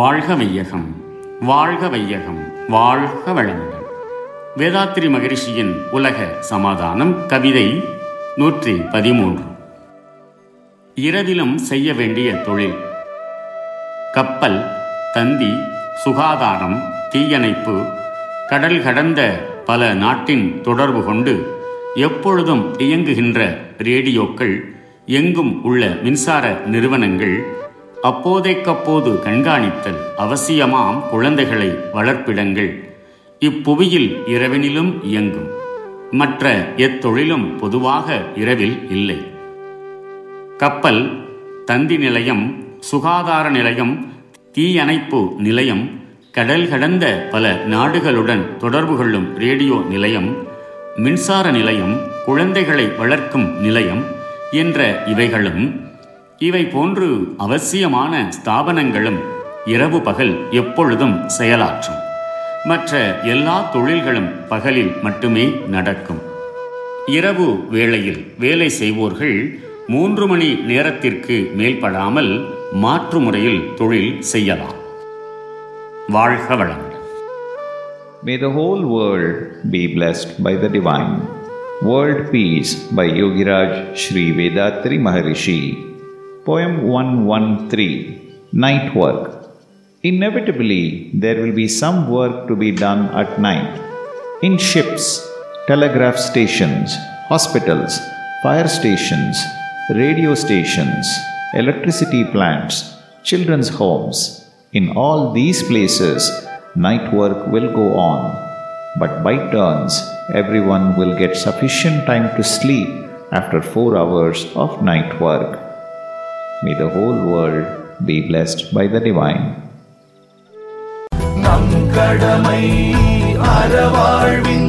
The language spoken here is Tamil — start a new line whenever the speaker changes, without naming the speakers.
வாழ்க வையகம் வாழ்க வையகம் வாழ்க வளமுடன். வேதாத்திரி மகரிஷியின் உலக சமாதானம் கவிதை நூற்றி பதிமூன்று. இரவிலும் செய்ய வேண்டிய தொழில். கப்பல் தந்தி சுகாதாரம் தீயணைப்பு கடல் கடந்த பல நாட்டின் தொடர்பு கொண்டு எப்பொழுதும் இயங்குகின்ற ரேடியோக்கள் எங்கும் உள்ள மின்சார நிறுவனங்கள் அப்போதைக்கப்போது கண்காணித்தல் அவசியமாம் குழந்தைகளை வளர்ப்பிடங்கள். இப்புவியில் இரவினிலும் இயங்கும். மற்ற எத்தொழிலும் பொதுவாக இரவில் இல்லை. கப்பல் தந்தி நிலையம் சுகாதார நிலையம் தீயணைப்பு நிலையம் கடல் கடந்த பல நாடுகளுடன் தொடர்பு கொள்ளும் ரேடியோ நிலையம் மின்சார நிலையம் குழந்தைகளை வளர்க்கும் நிலையம் என்ற இவைகளும் இவை போன்று அவசியமான ஸ்தாபனங்களும் இரவு பகல் எப்பொழுதும் செயலாற்றும் மற்ற எல்லா தொழில்களும் பகலில் மட்டுமே நடக்கும் இரவு வேளையில் வேலை செய்வோர்கள் மூன்று மணி நேரத்திற்கு மேல்படாமல் மாற்று முறையில் தொழில் செய்யலாம் வாழ்க வளமுடன்
May the whole world be blessed by the divine. World Peace by Yogiraj Sri Vedatri Maharishi. Poem 113 Night Work. Inevitably, there will be some work to be done at night. In ships, telegraph stations, hospitals, fire stations, radio stations, electricity plants, children's homes. In all these places, night work will go on. But by turns, everyone will get sufficient time to sleep after four hours of night work. May the whole world be blessed by the divine.
நம் கடமை அறவாழ்வின் நாட்டற்கு